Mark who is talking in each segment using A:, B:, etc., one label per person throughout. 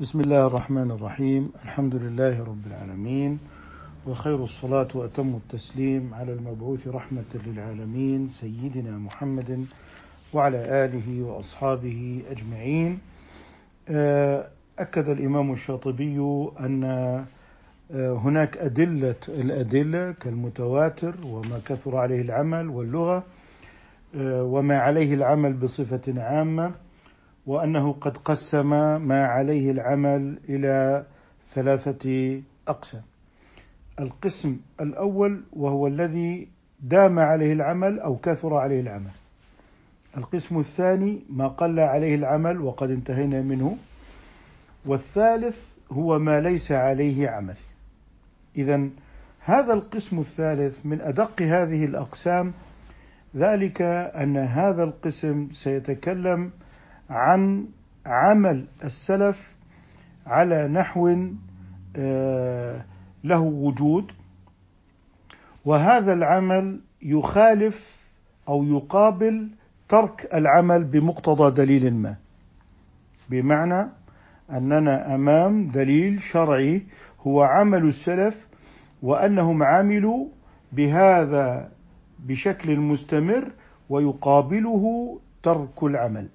A: بسم الله الرحمن الرحيم. الحمد لله رب العالمين. وخير الصلاة وأتم التسليم على المبعوث رحمة للعالمين سيدنا محمد وعلى آله وأصحابه أجمعين. آه، أكد الإمام الشاطبي أن آه، هناك أدلة الأدلة كالمتواتر وما كثر عليه العمل واللغة آه، وما عليه العمل بصفة عامة وأنه قد قسم ما عليه العمل إلى ثلاثة أقسام. القسم الأول وهو الذي دام عليه العمل أو كثر عليه العمل. القسم الثاني ما قل عليه العمل وقد انتهينا منه. والثالث هو ما ليس عليه عمل. إذا هذا القسم الثالث من أدق هذه الأقسام. ذلك أن هذا القسم سيتكلم عن عمل السلف على نحو آه، له وجود. وهذا العمل يخالف أو يقابل ترك العمل بمقتضى دليل ما. بمعنى أننا أمام دليل شرعي هو عمل السلف وأنهم عملوا بهذا بشكل مستمر ويقابله ترك العمل.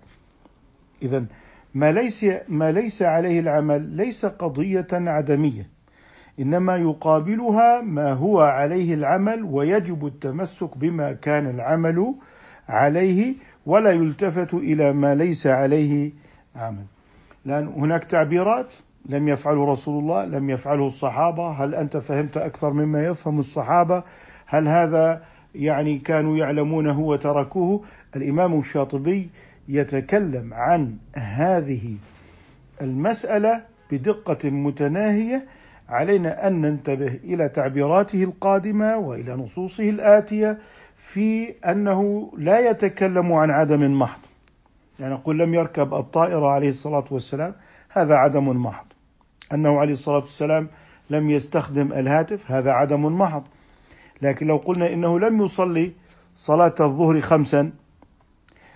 A: إذا ما ليس ما ليس عليه العمل ليس قضية عدمية إنما يقابلها ما هو عليه العمل ويجب التمسك بما كان العمل عليه ولا يلتفت إلى ما ليس عليه عمل. لأن هناك تعبيرات لم يفعله رسول الله لم يفعله الصحابة. هل أنت فهمت أكثر مما يفهم الصحابة؟ هل هذا يعني كانوا يعلمونه وتركوه؟ الإمام الشاطبي يتكلم عن هذه المسألة بدقة متناهية. علينا أن ننتبه إلى تعبيراته القادمة وإلى نصوصه الآتية في أنه لا يتكلم عن عدم محض. يعني نقول لم يركب الطائرة عليه الصلاة والسلام هذا عدم محض. أنه عليه الصلاة والسلام لم يستخدم الهاتف هذا عدم محض. لكن لو قلنا إنه لم يصلي صلاة الظهر خمسا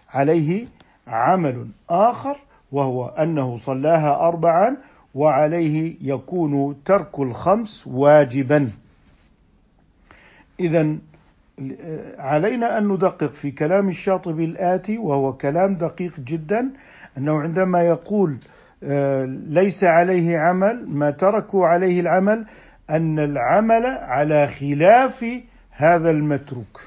A: عليه عمل آخر وهو أنه صلاها أربعا وعليه يكون ترك الخمس واجبا. إذا علينا أن ندقق في كلام الشاطبي الآتي وهو كلام دقيق جدا أنه عندما يقول آه، ليس عليه عمل ما تركوا عليه العمل أن العمل على خلاف هذا المتروك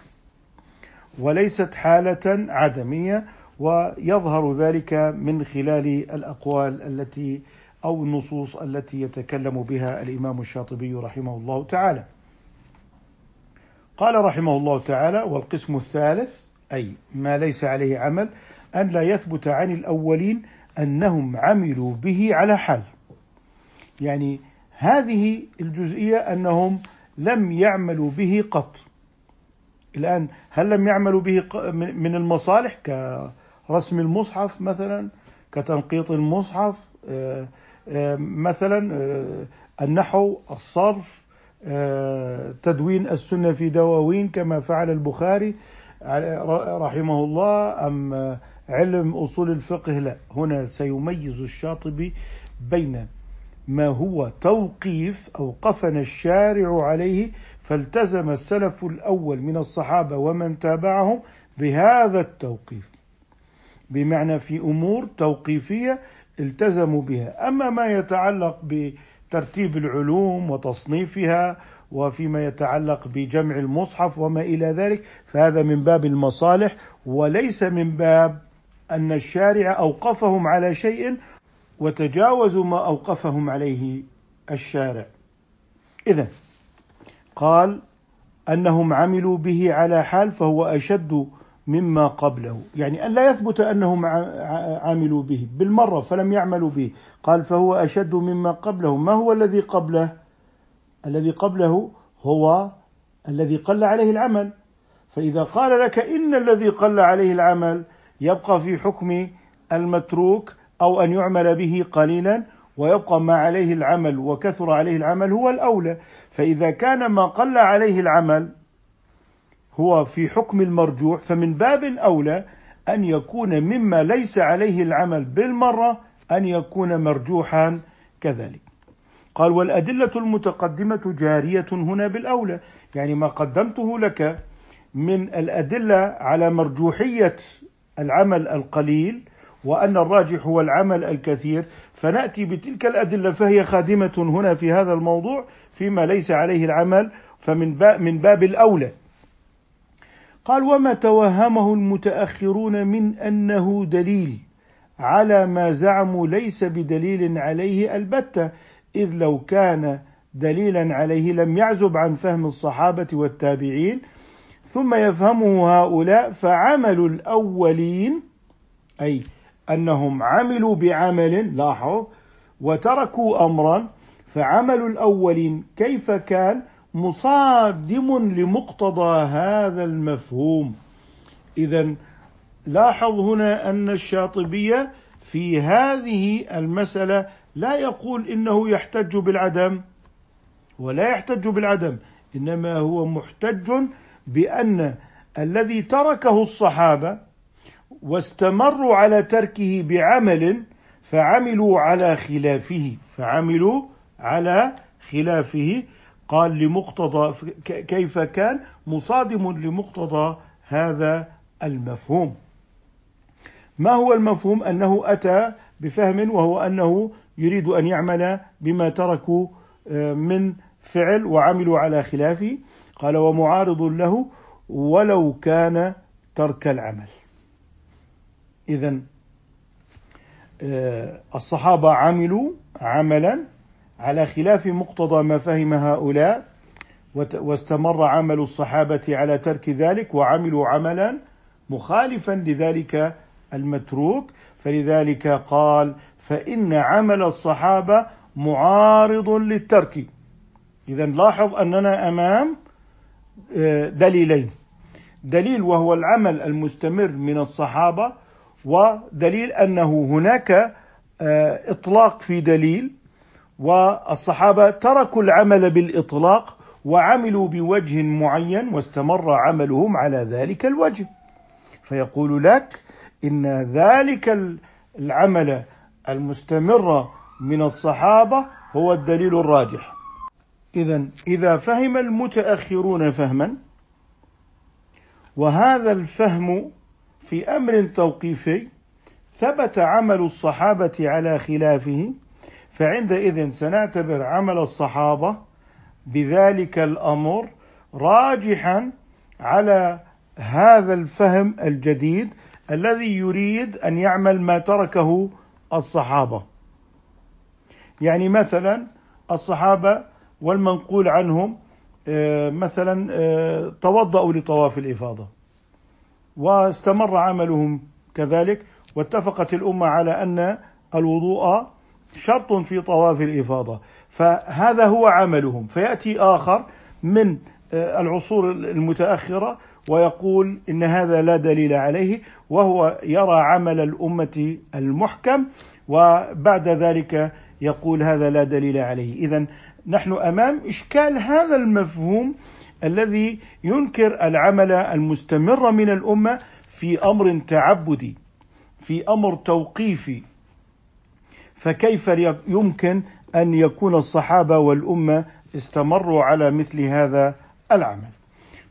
A: وليست حالة عدمية ويظهر ذلك من خلال الأقوال التي أو النصوص التي يتكلم بها الإمام الشاطبي رحمه الله تعالى. قال رحمه الله تعالى: والقسم الثالث أي ما ليس عليه عمل أن لا يثبت عن الأولين أنهم عملوا به على حال. يعني هذه الجزئية أنهم لم يعملوا به قط. الآن هل لم يعملوا به من المصالح رسم المصحف مثلا كتنقيط المصحف آه، آه، مثلا آه، النحو الصرف تدوين السنة في دواوين كما فعل البخاري رحمه الله أم علم أصول الفقه؟ لا. هنا سيميز الشاطبي بين ما هو توقيف أوقفنا الشارع عليه فالتزم السلف الأول من الصحابة ومن تابعهم بهذا التوقيف. بمعنى في أمور توقيفية التزموا بها، أما ما يتعلق بترتيب العلوم وتصنيفها وفيما يتعلق بجمع المصحف وما إلى ذلك فهذا من باب المصالح وليس من باب أن الشارع أوقفهم على شيء وتجاوزوا ما أوقفهم عليه الشارع. اذا قال أنهم عملوا به على حال فهو أشد مما قبله. يعني أن لا يثبت أنهم عملوا به. بالمرة فلم يعملوا به. قال فهو أشد مما قبله. ما هو الذي قبله؟ الذي قبله هو الذي قل عليه العمل. فإذا قال لك إن الذي قل عليه العمل يبقى في حكم المتروك أو أن يعمل به قليلا ويبقى ما عليه العمل وكثر عليه العمل هو الأولى. فإذا كان ما قل عليه العمل هو في حكم المرجوح فمن باب اولى أن يكون مما ليس عليه العمل بالمرة أن يكون مرجوحا كذلك. قال والأدلة المتقدمة جارية هنا بالأولى. يعني ما قدمته لك من الأدلة على مرجوحية العمل القليل وأن الراجح هو العمل الكثير فنأتي بتلك الأدلة فهي خادمة هنا في هذا الموضوع فيما ليس عليه العمل فمن باب من باب الأولى. قال وما توهمه المتأخرون من أنه دليل على ما زعموا ليس بدليل عليه البتة إذ لو كان دليلا عليه لم يعزب عن فهم الصحابة والتابعين. ثم يفهمه هؤلاء فعمل الأولين أي أنهم عملوا بعمل لاحظ وتركوا أمرا فعمل الأولين كيف كان؟ مصادم لمقتضى هذا المفهوم. إذا لاحظ هنا أن الشاطبية في هذه المسألة لا يقول إنه يحتج بالعدم ولا يحتج بالعدم إنما هو محتج بأن الذي تركه الصحابة واستمروا على تركه بعمل فعملوا على خلافه فعملوا على خلافه قال لمقتضى كيف كان؟ مصادم لمقتضى هذا المفهوم. ما هو المفهوم؟ أنه أتى بفهم وهو أنه يريد أن يعمل بما تركوا آه، من فعل وعملوا على خلافه. قال ومعارض له ولو كان ترك العمل. اذا آه، الصحابة عملوا عملا على خلاف مقتضى ما فهم هؤلاء واستمر عمل الصحابة على ترك ذلك وعملوا عملا مخالفا لذلك المتروك. فلذلك قال فإن عمل الصحابة معارض للترك. اذا لاحظ أننا أمام آه، دليلين. دليل وهو العمل المستمر من الصحابة ودليل أنه هناك آه، إطلاق في دليل. والصحابة تركوا العمل بالإطلاق وعملوا بوجه معين واستمر عملهم على ذلك الوجه. فيقول لك إن ذلك العمل المستمر من الصحابة هو الدليل الراجح. اذا إذا فهم المتأخرون فهما وهذا الفهم في أمر توقيفي ثبت عمل الصحابة على خلافه فعندئذ سنعتبر عمل الصحابة بذلك الأمر راجحا على هذا الفهم الجديد الذي يريد أن يعمل ما تركه الصحابة. يعني مثلا الصحابة والمنقول عنهم آه، مثلا آه، توضأوا لطواف الإفاضة واستمر عملهم كذلك واتفقت الأمة على أن الوضوء شرط في طواف الإفاضة. فهذا هو عملهم. فيأتي آخر من آه، العصور المتأخرة ويقول إن هذا لا دليل عليه وهو يرى عمل الأمة المحكم وبعد ذلك يقول هذا لا دليل عليه. إذا نحن أمام إشكال هذا المفهوم الذي ينكر العمل المستمر من الأمة في أمر تعبدي في أمر توقيفي. فكيف يمكن أن يكون الصحابة والأمة استمروا على مثل هذا العمل؟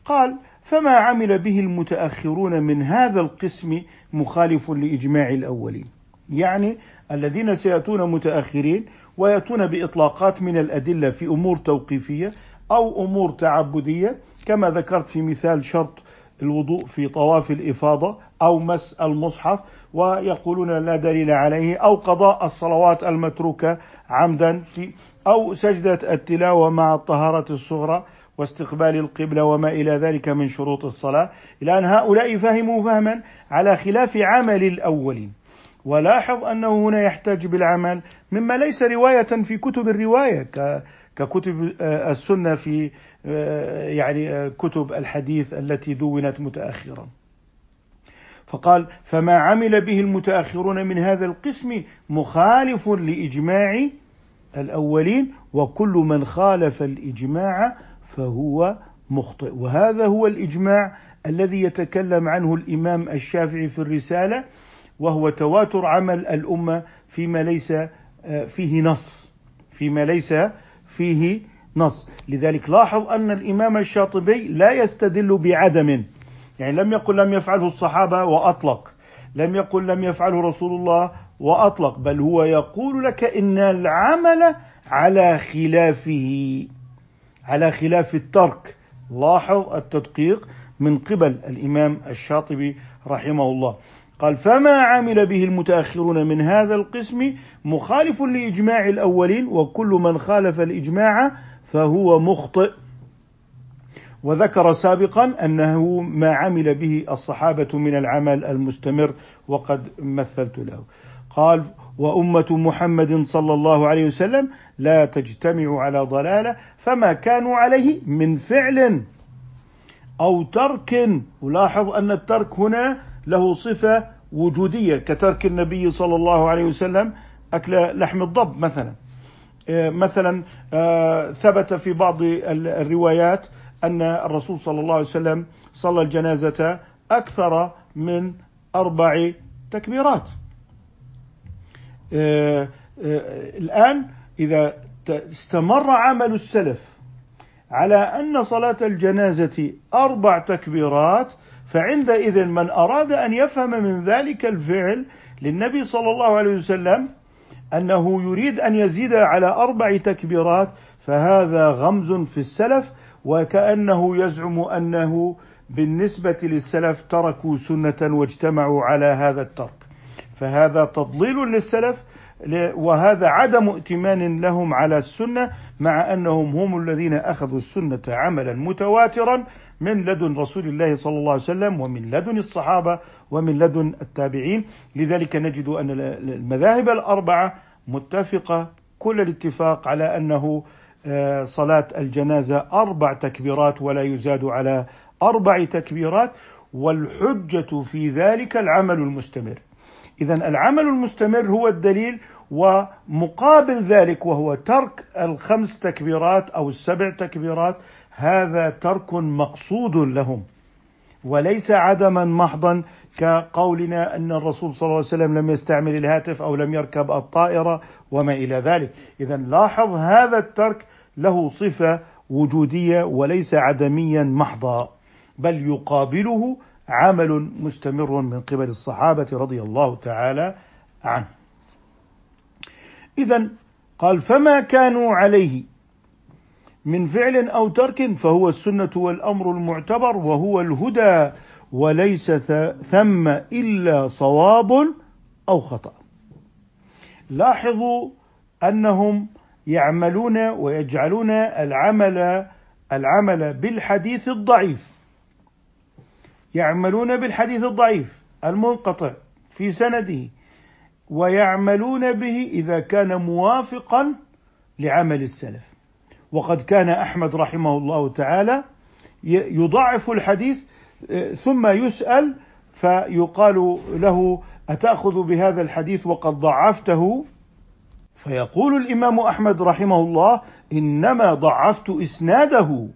A: قال فما عمل به المتأخرون من هذا القسم مخالف لإجماع الأولين. يعني الذين سيأتون متأخرين ويأتون بإطلاقات من الأدلة في أمور توقيفية أو أمور تعبدية كما ذكرت في مثال شرط الوضوء في طواف الإفاضة أو مس المصحف ويقولون لا دليل عليه أو قضاء الصلوات المتروكة عمدا في أو سجدة التلاوة مع الطهارة الصغرى واستقبال القبلة وما إلى ذلك من شروط الصلاة. إلى ان هؤلاء فهموا فهما على خلاف عمل الأولين. ولاحظ أنه هنا يحتاج بالعمل مما ليس رواية في كتب الرواية ككتب آه، السنة في آه، يعني آه، كتب الحديث التي دونت متأخرا. فقال: فما عمل به المتأخرون من هذا القسم مخالف لإجماع الأولين وكل من خالف الإجماع فهو مخطئ وهذا هو الإجماع الذي يتكلم عنه الإمام الشافعي في الرسالة وهو تواتر عمل الأمة فيما ليس فيه نص فيما ليس فيه نص. لذلك لاحظ أن الإمام الشاطبي لا يستدل بعدم. يعني لم يقل لم يفعله الصحابة وأطلق. لم يقل لم يفعله رسول الله وأطلق. بل هو يقول لك إن العمل على خلافه على خلاف الترك. لاحظ التدقيق من قبل الإمام الشاطبي رحمه الله. قال فما عمل به المتأخرون من هذا القسم مخالف لإجماع الأولين وكل من خالف الإجماع فهو مخطئ. وذكر سابقا أنه ما عمل به الصحابة من العمل المستمر وقد مثلت له. قال وأمة محمد صلى الله عليه وسلم لا تجتمع على ضلالة فما كانوا عليه من فعل أو ترك. ولاحظ أن الترك هنا له صفة وجودية كترك النبي صلى الله عليه وسلم أكل لحم الضب مثلا. آه، مثلا آه، ثبت في بعض الروايات أن الرسول صلى الله عليه وسلم صلى الجنازة أكثر من أربع تكبيرات. آه، الآن إذا استمر عمل السلف على أن صلاة الجنازة أربع تكبيرات فعندئذ من أراد أن يفهم من ذلك الفعل للنبي صلى الله عليه وسلم أنه يريد أن يزيد على أربع تكبيرات فهذا غمز في السلف وكأنه يزعم أنه بالنسبة للسلف تركوا سنة واجتمعوا على هذا الترك. فهذا تضليل للسلف وهذا عدم ائتمان لهم على السنة مع أنهم هم الذين أخذوا السنة عملا متواترا من لدن رسول الله صلى الله عليه وسلم ومن لدن الصحابة ومن لدن التابعين. لذلك نجد أن المذاهب الأربعة متفقة كل الاتفاق على أنه آه، صلاة الجنازة أربع تكبيرات ولا يزاد على أربع تكبيرات والحجة في ذلك العمل المستمر. اذا العمل المستمر هو الدليل ومقابل ذلك وهو ترك الخمس تكبيرات أو السبع تكبيرات هذا ترك مقصود لهم. وليس عدما محضا كقولنا أن الرسول صلى الله عليه وسلم لم يستعمل الهاتف أو لم يركب الطائرة وما إلى ذلك، اذا لاحظ هذا الترك له صفة وجودية وليس عدميا محضا، بل يقابله عمل مستمر من قبل الصحابة رضي الله تعالى عنه. اذا قال فما كانوا عليه من فعل أو ترك فهو السنة والأمر المعتبر وهو الهدى وليس ثم إلا صواب أو خطأ لاحظوا أنهم يعملون ويجعلون العمل العمل بالحديث الضعيف يعملون بالحديث الضعيف المنقطع في سنده ويعملون به إذا كان موافقا لعمل السلف. وقد كان أحمد رحمه الله تعالى يضعف الحديث ثم يسأل فيقال له أتأخذ بهذا الحديث وقد ضعفته؟ فيقول الإمام أحمد رحمه الله إنما ضعفت إسناده.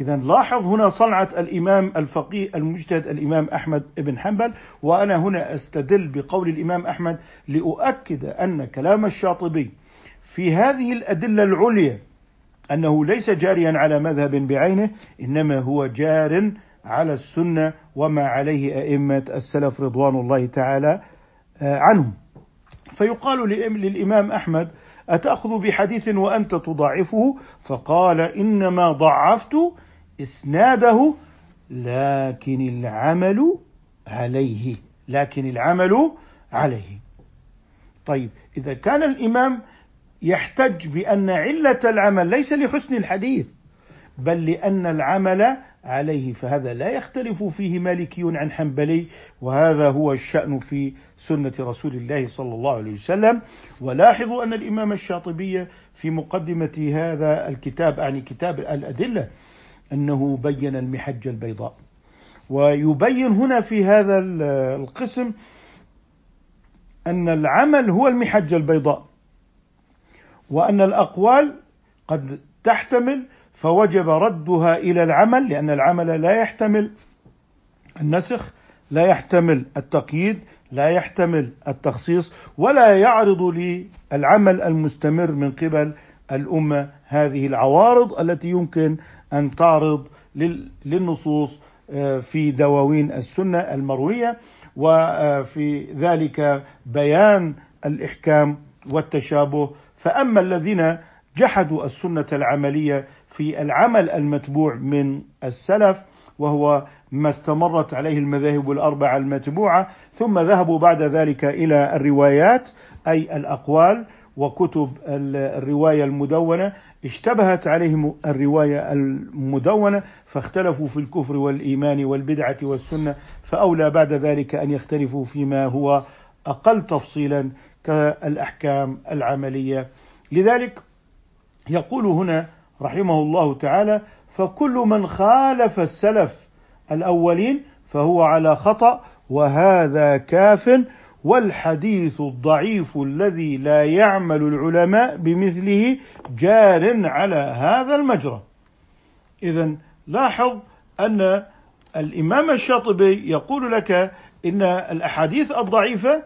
A: اذا لاحظ هنا صنعة الإمام الفقيه المجتهد الإمام أحمد بن حنبل وأنا هنا أستدل بقول الإمام أحمد لأؤكد أن كلام الشاطبي في هذه الأدلة العليا أنه ليس جاريا على مذهب بعينه إنما هو جار على السنة وما عليه أئمة السلف رضوان الله تعالى آه، عنهم. فيقال للإمام أحمد أتأخذ بحديث وأنت تضاعفه؟ فقال إنما ضعفت إسناده لكن العمل عليه لكن العمل عليه. طيب إذا كان الإمام يحتج بأن علة العمل ليس لحسن الحديث بل لأن العمل عليه فهذا لا يختلف فيه مالكي عن حنبلي وهذا هو الشأن في سنة رسول الله صلى الله عليه وسلم. ولاحظوا أن الإمام الشاطبي في مقدمة هذا الكتاب يعني كتاب الأدلة أنه بين المحجه البيضاء. ويبين هنا في هذا القسم أن العمل هو المحجه البيضاء وأن الأقوال قد تحتمل فوجب ردها إلى العمل لأن العمل لا يحتمل النسخ لا يحتمل التقييد لا يحتمل التخصيص ولا يعرض للعمل المستمر من قبل الأمة هذه العوارض التي يمكن أن تعرض للنصوص آه، في دواوين السنة المروية وفي ذلك بيان الإحكام والتشابه. فأما الذين جحدوا السنة العملية في العمل المتبوع من السلف وهو ما استمرت عليه المذاهب الأربعة المتبوعة ثم ذهبوا بعد ذلك إلى الروايات أي الأقوال وكتب الرواية المدونة. اشتبهت عليهم الرواية المدونة فاختلفوا في الكفر والإيمان والبدعة والسنة فأولى بعد ذلك أن يختلفوا فيما هو أقل تفصيلا كالأحكام العملية. لذلك يقول هنا رحمه الله تعالى فكل من خالف السلف الأولين فهو على خطأ وهذا كاف والحديث الضعيف الذي لا يعمل العلماء بمثله جار على هذا المجرى. اذا لاحظ أن الإمام الشاطبي يقول لك إن الأحاديث الضعيفة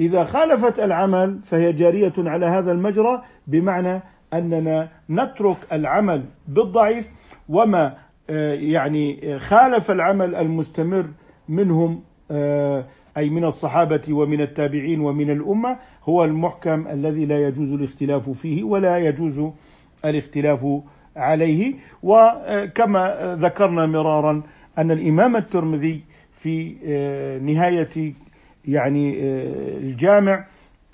A: إذا خالفت العمل فهي جارية على هذا المجرى بمعنى أننا نترك العمل بالضعيف وما آه، يعني خالف العمل المستمر منهم آه، أي من الصحابة ومن التابعين ومن الأمة هو المحكم الذي لا يجوز الاختلاف فيه ولا يجوز الاختلاف عليه. وكما ذكرنا مرارا أن الإمام الترمذي في آه، نهاية يعني الجامع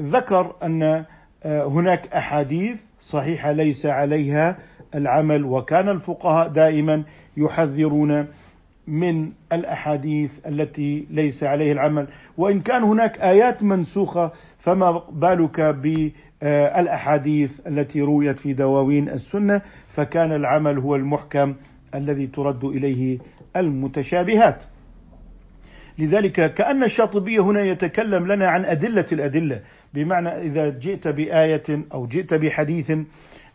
A: ذكر أن هناك أحاديث صحيحة ليس عليها العمل وكان الفقهاء دائما يحذرون من الأحاديث التي ليس عليه العمل. وإن كان هناك آيات منسوخة فما بالك بالأحاديث التي رويت في دواوين السنة؟ فكان العمل هو المحكم الذي ترد إليه المتشابهات. لذلك كأن الشاطبية هنا يتكلم لنا عن أدلة الأدلة. بمعنى إذا جئت بآية أو جئت بحديث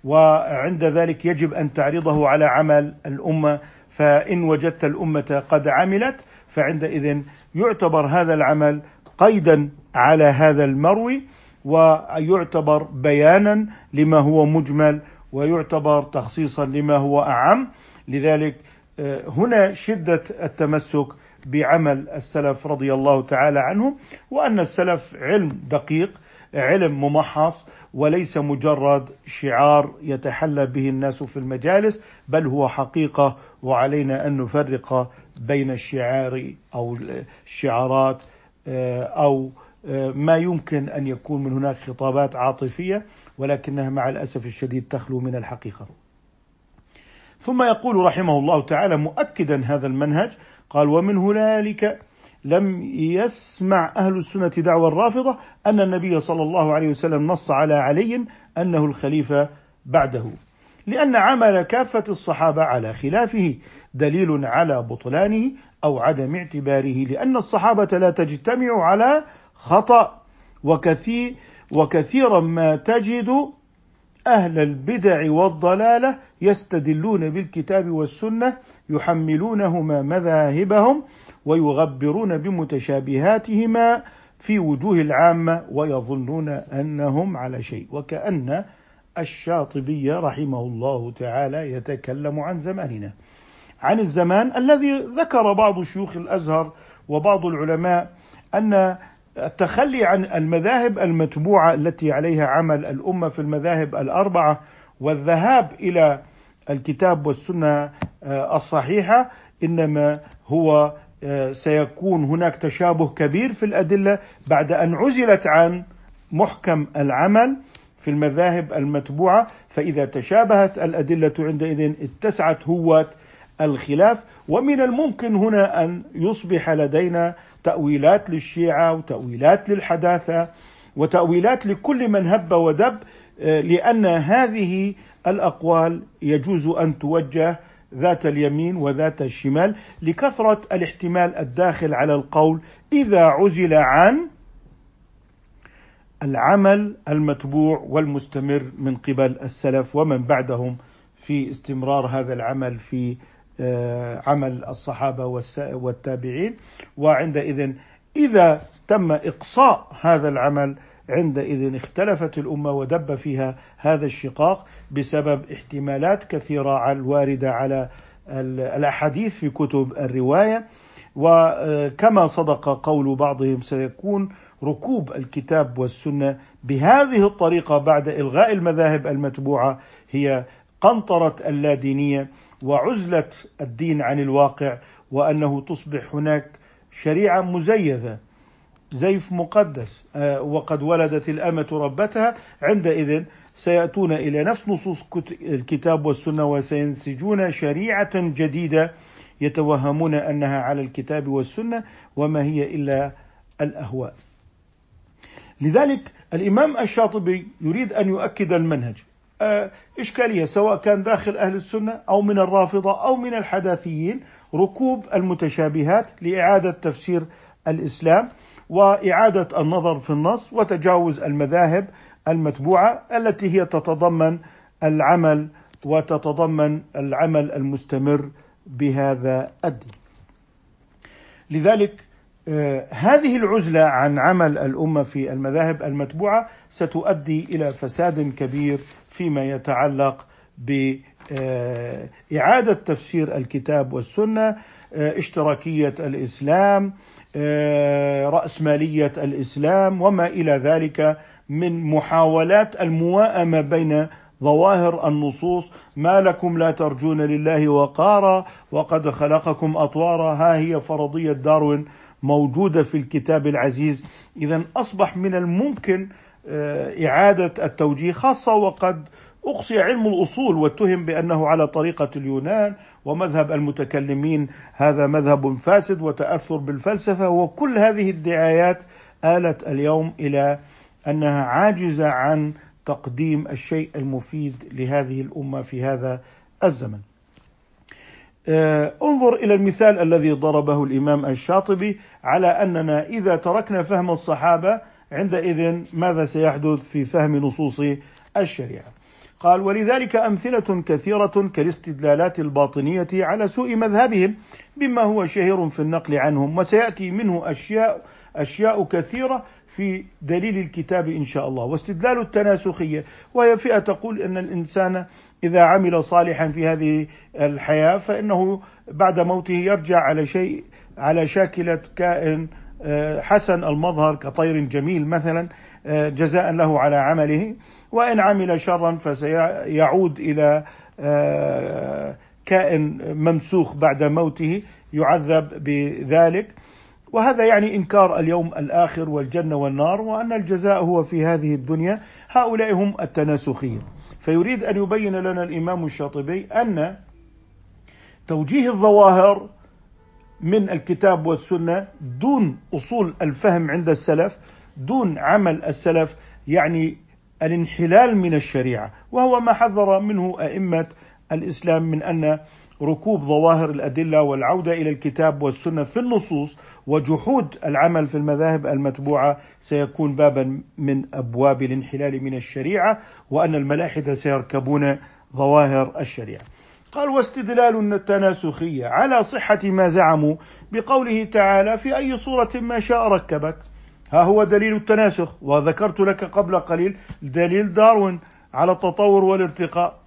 A: وعند ذلك يجب أن تعرضه على عمل الأمة فإن وجدت الأمة قد عملت فعندئذ يعتبر هذا العمل قيدا على هذا المروي ويعتبر بيانا لما هو مجمل ويعتبر تخصيصا لما هو أعم. لذلك آه، هنا شدة التمسك بعمل السلف رضي الله تعالى عنهم وأن السلف علم دقيق علم ممحص وليس مجرد شعار يتحلى به الناس في المجالس بل هو حقيقة وعلينا أن نفرق بين الشعار أو الشعارات آه، أو آه، ما يمكن أن يكون من هناك خطابات عاطفية ولكنها مع الأسف الشديد تخلو من الحقيقة. ثم يقول رحمه الله تعالى مؤكدا هذا المنهج قال ومن هنالك لم يسمع أهل السنة دعوى الرافضة أن النبي صلى الله عليه وسلم نص على علي أنه الخليفة بعده. لأن عمل كافة الصحابة على خلافه دليل على بطلانه أو عدم اعتباره لأن الصحابة لا تجتمع على خطأ وكثير وكثيرا ما تجد أهل البدع والضلالة يستدلون بالكتاب والسنة يحملونهما مذاهبهم ويغبرون بمتشابهاتهما في وجوه العامة ويظنون أنهم على شيء. وكأن الشاطبي رحمه الله تعالى يتكلم عن زماننا. عن الزمان الذي ذكر بعض شيوخ الأزهر وبعض العلماء أن التخلي عن المذاهب المتبوعة التي عليها عمل الأمة في المذاهب الأربعة والذهاب إلى الكتاب والسنة آه، الصحيحة إنما هو آه، سيكون هناك تشابه كبير في الأدلة بعد أن عزلت عن محكم العمل في المذاهب المتبوعة. فإذا تشابهت الأدلة عندئذ اتسعت هوة الخلاف ومن الممكن هنا أن يصبح لدينا تأويلات للشيعة وتأويلات للحداثة وتأويلات لكل من هب ودب آه، لأن هذه الأقوال يجوز أن توجه ذات اليمين وذات الشمال لكثرة الاحتمال الداخل على القول إذا عزل عن العمل المتبوع والمستمر من قبل السلف ومن بعدهم في استمرار هذا العمل في عمل الصحابة والتابعين. وعندئذ إذا تم إقصاء هذا العمل عندئذ اختلفت الأمة ودب فيها هذا الشقاق بسبب احتمالات كثيرة الواردة على الأحاديث في كتب الرواية. وكما صدق قول بعضهم سيكون ركوب الكتاب والسنة بهذه الطريقة بعد إلغاء المذاهب المتبوعة هي قنطرة اللادينية وعزلة الدين عن الواقع وأنه تصبح هناك شريعة مزيفة زيف مقدس آه، وقد ولدت الأمة ربتها عندئذ سيأتون إلى نفس نصوص الكتاب والسنة وسينسجون شريعة جديدة يتوهمون أنها على الكتاب والسنة وما هي إلا الأهواء. لذلك الإمام الشاطبي يريد أن يؤكد المنهج. آه، إشكالية سواء كان داخل أهل السنة أو من الرافضة أو من الحداثيين ركوب المتشابهات لإعادة تفسير الإسلام وإعادة النظر في النص وتجاوز المذاهب المتبوعة التي هي تتضمن العمل وتتضمن العمل المستمر بهذا الدين. لذلك هذه العزلة عن عمل الأمة في المذاهب المتبوعة ستؤدي إلى فساد كبير فيما يتعلق بإعادة تفسير الكتاب والسنة آه، اشتراكية الإسلام آه، رأسمالية الإسلام وما إلى ذلك من محاولات المواءمة بين ظواهر النصوص. ما لكم لا ترجون لله وقارا وقد خلقكم أطوارا. ها هي فرضية داروين موجودة في الكتاب العزيز اذا أصبح من الممكن آه، إعادة التوجيه خاصة وقد أقصي علم الأصول واتهم بأنه على طريقة اليونان ومذهب المتكلمين هذا مذهب فاسد وتأثر بالفلسفة وكل هذه الدعايات آلت اليوم إلى أنها عاجزة عن تقديم الشيء المفيد لهذه الأمة في هذا الزمن. آه، انظر إلى المثال الذي ضربه الإمام الشاطبي على أننا إذا تركنا فهم الصحابة عندئذ ماذا سيحدث في فهم نصوص الشريعة. قال ولذلك أمثلة كثيرة كالاستدلالات الباطنية على سوء مذهبهم بما هو شهير في النقل عنهم وسيأتي منه أشياء أشياء كثيرة في دليل الكتاب إن شاء الله. واستدلال التناسخية. وهي فئة تقول إن الإنسان إذا عمل صالحا في هذه الحياة فإنه بعد موته يرجع على شيء على شاكلة كائن آه، حسن المظهر كطير جميل مثلا آه، جزاء له على عمله. وإن عمل شرا فسيعود إلى آه، كائن ممسوخ بعد موته يعذب بذلك. وهذا يعني إنكار اليوم الآخر والجنة والنار وأن الجزاء هو في هذه الدنيا. هؤلاء هم التناسخيه فيريد أن يبين لنا الإمام الشاطبي أن توجيه الظواهر من الكتاب والسنة دون أصول الفهم عند السلف دون عمل السلف يعني الانحلال من الشريعة. وهو ما حذر منه أئمة الإسلام من أن ركوب ظواهر الأدلة والعودة إلى الكتاب والسنة في النصوص وجحود العمل في المذاهب المتبوعة سيكون بابا من أبواب الانحلال من الشريعة وأن الملاحدة سيركبون ظواهر الشريعة. قال واستدلال التناسخية على صحة ما زعموا بقوله تعالى في أي صورة ما شاء ركبك. ها هو دليل التناسخ وذكرت لك قبل قليل دليل داروين على التطور والارتقاء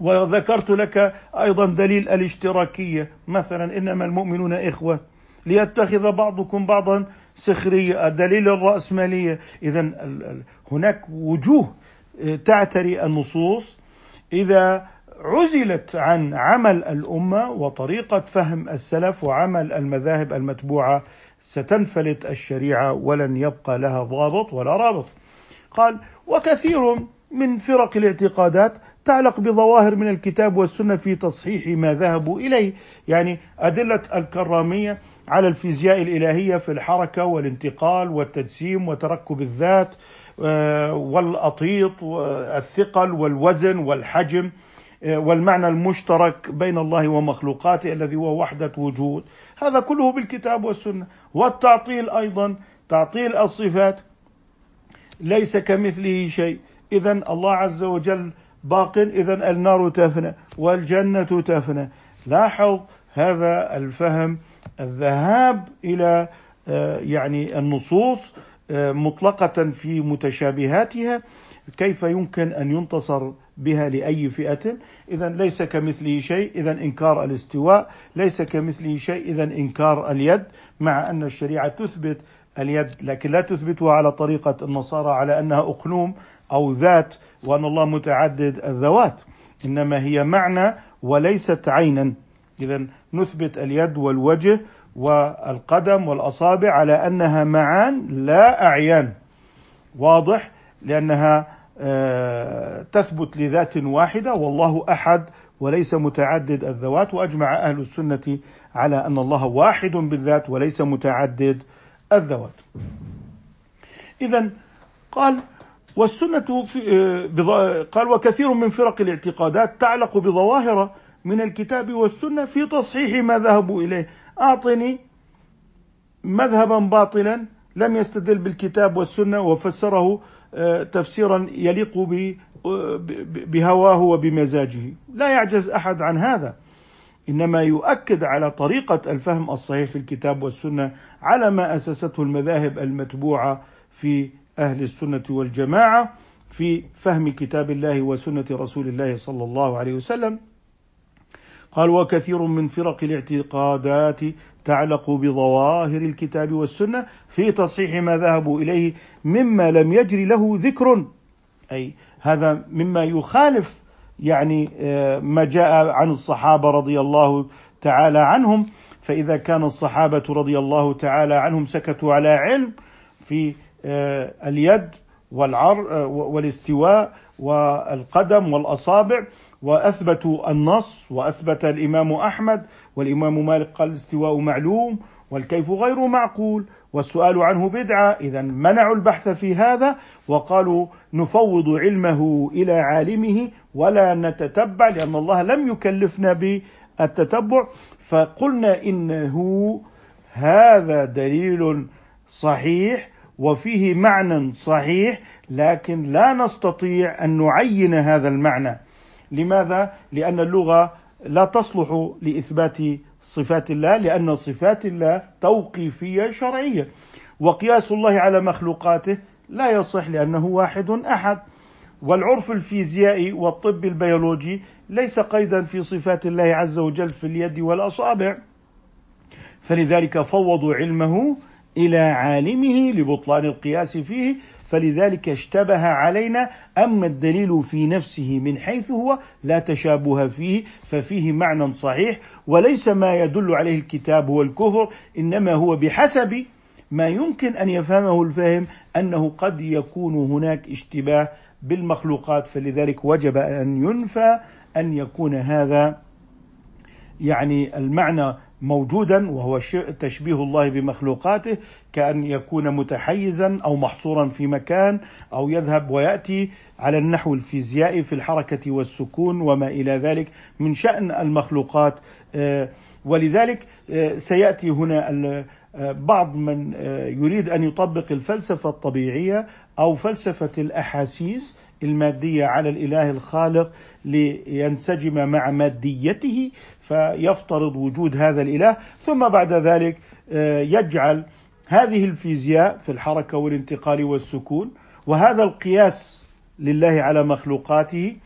A: وذكرت لك أيضا دليل الاشتراكية. مثلا إنما المؤمنون إخوة ليتخذ بعضكم بعضا سخرية دليل الرأسمالية. اذا هناك وجوه تعتري النصوص. إذا عزلت عن عمل الأمة وطريقة فهم السلف وعمل المذاهب المتبوعة ستنفلت الشريعة ولن يبقى لها ضابط ولا رابط. قال: وكثير من فرق الاعتقادات تعلق بظواهر من الكتاب والسنة في تصحيح ما ذهبوا إليه، يعني أدلة الكرامية على الفيزياء الإلهية في الحركة والانتقال والتجسيم وتركب الذات آه، والأطيط والثقل والوزن والحجم آه، والمعنى المشترك بين الله ومخلوقاته الذي هو وحدة وجود. هذا كله بالكتاب والسنة. والتعطيل أيضا. تعطيل الصفات ليس كمثله شيء. اذا الله عز وجل باق اذا النار تفنى والجنة تفنى. لاحظ هذا الفهم الذهاب إلى يعني النصوص مطلقة في متشابهاتها كيف يمكن أن ينتصر بها لأي فئة؟ إذا ليس كمثله شيء إذا إنكار الاستواء. ليس كمثله شيء إذا إنكار اليد مع أن الشريعة تثبت اليد لكن لا تثبتها على طريقة النصارى على أنها أقنوم أو ذات وأن الله متعدد الذوات إنما هي معنى وليست عينا. إذا نثبت اليد والوجه والقدم والأصابع على أنها معان لا أعيان. واضح؟ لأنها آه، تثبت لذات واحدة والله أحد وليس متعدد الذوات وأجمع أهل السنة على أن الله واحد بالذات وليس متعدد الذوات. اذا قال والسنة في آه، قال وكثير من فرق الاعتقادات تعلق بظواهر من الكتاب والسنة في تصحيح ما ذهبوا إليه. أعطني مذهبا باطلا لم يستدل بالكتاب والسنة وفسره آه، تفسيرا يليق بهواه وبمزاجه. لا يعجز أحد عن هذا. إنما يؤكد على طريقة الفهم الصحيح في الكتاب والسنة على ما أسسته المذاهب المتبوعة في أهل السنة والجماعة في فهم كتاب الله وسنة رسول الله صلى الله عليه وسلم. قال وكثير من فرق الاعتقادات تعلق بظواهر الكتاب والسنة في تصحيح ما ذهبوا إليه مما لم يجري له ذكر. أي هذا مما يخالف يعني آه، ما جاء عن الصحابة رضي الله تعالى عنهم. فإذا كان الصحابة رضي الله تعالى عنهم سكتوا على علم في اليد والعر آه، والاستواء والقدم والأصابع واثبتوا النص وأثبت الإمام أحمد والإمام مالك قال الاستواء معلوم والكيف غير معقول والسؤال عنه بدعة. اذا منعوا البحث في هذا وقالوا نفوض علمه إلى عالمه ولا نتتبع لأن الله لم يكلفنا بالتتبع. فقلنا إنه هذا دليل صحيح وفيه معنى صحيح لكن لا نستطيع أن نعين هذا المعنى. لماذا؟ لأن اللغة لا تصلح لإثبات صفات الله لأن صفات الله توقيفية شرعية. وقياس الله على مخلوقاته لا يصح لأنه واحد أحد. والعرف الفيزيائي والطب البيولوجي ليس قيدا في صفات الله عز وجل في اليد والأصابع. فلذلك فوضوا علمه إلى عالمه لبطلان القياس فيه فلذلك اشتبه علينا أما الدليل في نفسه من حيث هو لا تشابه فيه ففيه معنى صحيح وليس ما يدل عليه الكتاب هو الكفر إنما هو بحسب ما يمكن أن يفهمه الفاهم أنه قد يكون هناك اشتباه بالمخلوقات فلذلك وجب أن ينفى أن يكون هذا يعني المعنى موجودا وهو تشبيه الله بمخلوقاته كأن يكون متحيزا أو محصورا في مكان أو يذهب ويأتي على النحو الفيزيائي في الحركة والسكون وما إلى ذلك من شأن المخلوقات. آه، ولذلك آه، سيأتي هنا آه، بعض من يريد أن يطبق الفلسفة الطبيعية أو فلسفة الأحاسيس المادية على الإله الخالق لينسجم مع ماديته فيفترض وجود هذا الإله. ثم بعد ذلك آه، يجعل هذه الفيزياء في الحركة والانتقال والسكون وهذا القياس لله على مخلوقاته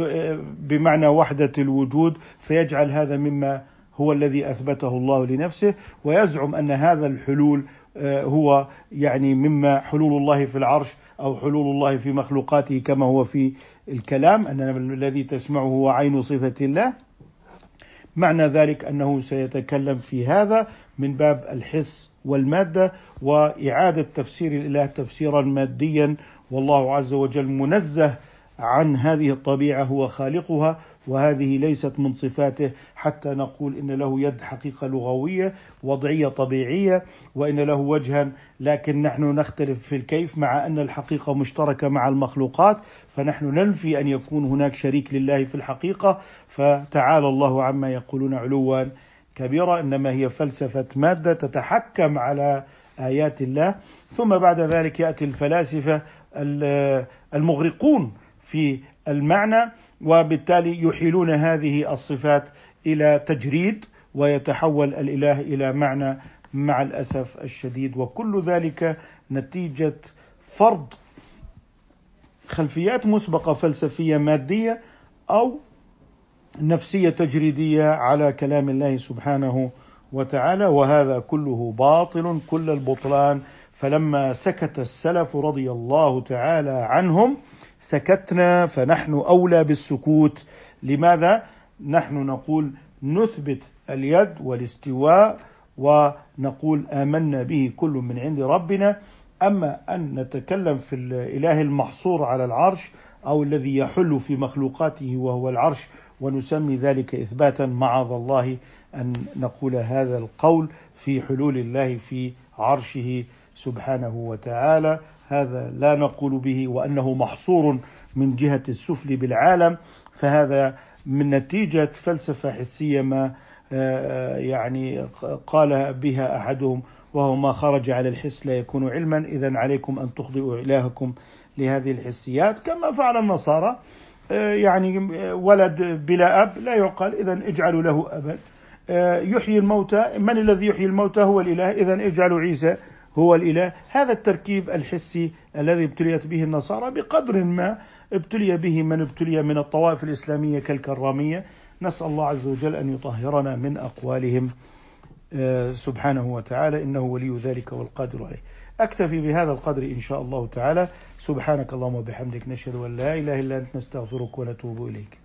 A: آه، بمعنى وحدة الوجود فيجعل هذا مما هو الذي أثبته الله لنفسه ويزعم أن هذا الحلول آه، هو يعني مما حلول الله في العرش أو حلول الله في مخلوقاته كما هو في الكلام ان الذي تسمعه هو عين صفة الله. معنى ذلك أنه سيتكلم في هذا من باب الحس والمادة وإعادة تفسير الإله تفسيرا ماديا. والله عز وجل منزه عن هذه الطبيعة هو خالقها. وهذه ليست من صفاته حتى نقول إن له يد حقيقة لغوية وضعية طبيعية وإن له وجها لكن نحن نختلف في الكيف مع أن الحقيقة مشتركة مع المخلوقات فنحن ننفي أن يكون هناك شريك لله في الحقيقة. فتعالى الله عما يقولون علوا كبيرا إنما هي فلسفة مادة تتحكم على آيات الله. ثم بعد ذلك يأتي الفلاسفة المغرقون في المعنى. وبالتالي يحيلون هذه الصفات إلى تجريد ويتحول الإله إلى معنى مع الأسف الشديد. وكل ذلك نتيجة فرض خلفيات مسبقة فلسفية مادية أو نفسية تجريدية على كلام الله سبحانه وتعالى. وهذا كله باطل كل البطلان فلما سكت السلف رضي الله تعالى عنهم سكتنا فنحن أولى بالسكوت. لماذا؟ نحن نقول نثبت اليد والاستواء ونقول آمنا به كل من عند ربنا. أما أن نتكلم في الإله المحصور على العرش أو الذي يحل في مخلوقاته وهو العرش ونسمي ذلك إثباتا معاذ الله أن نقول هذا القول في حلول الله في عرشه سبحانه وتعالى. هذا لا نقول به وأنه محصور من جهة السفل بالعالم فهذا من نتيجة فلسفة حسية ما آه، يعني قال بها أحدهم وهو ما خرج على الحس لا يكون علما. اذا عليكم أن تخضئوا إلهكم لهذه الحسيات. كما فعل النصارى آه، يعني ولد بلا أب لا يعقل. اذا اجعلوا له آه، يحيي الموتى من الذي يحيي الموتى؟ هو الإله. اذا اجعلوا عيسى هو الإله. هذا التركيب الحسي الذي ابتليت به النصارى بقدر ما ابتلي به من ابتلي من الطوائف الإسلامية كالكرامية. نسأل الله عز وجل أن يطهرنا من أقوالهم. آه، سبحانه وتعالى إنه ولي ذلك والقادر عليه. أكتفي بهذا القدر إن شاء الله تعالى. سبحانك اللهم وبحمدك نشهد أن لا إله إلا أنت نستغفرك ونتوب إليك.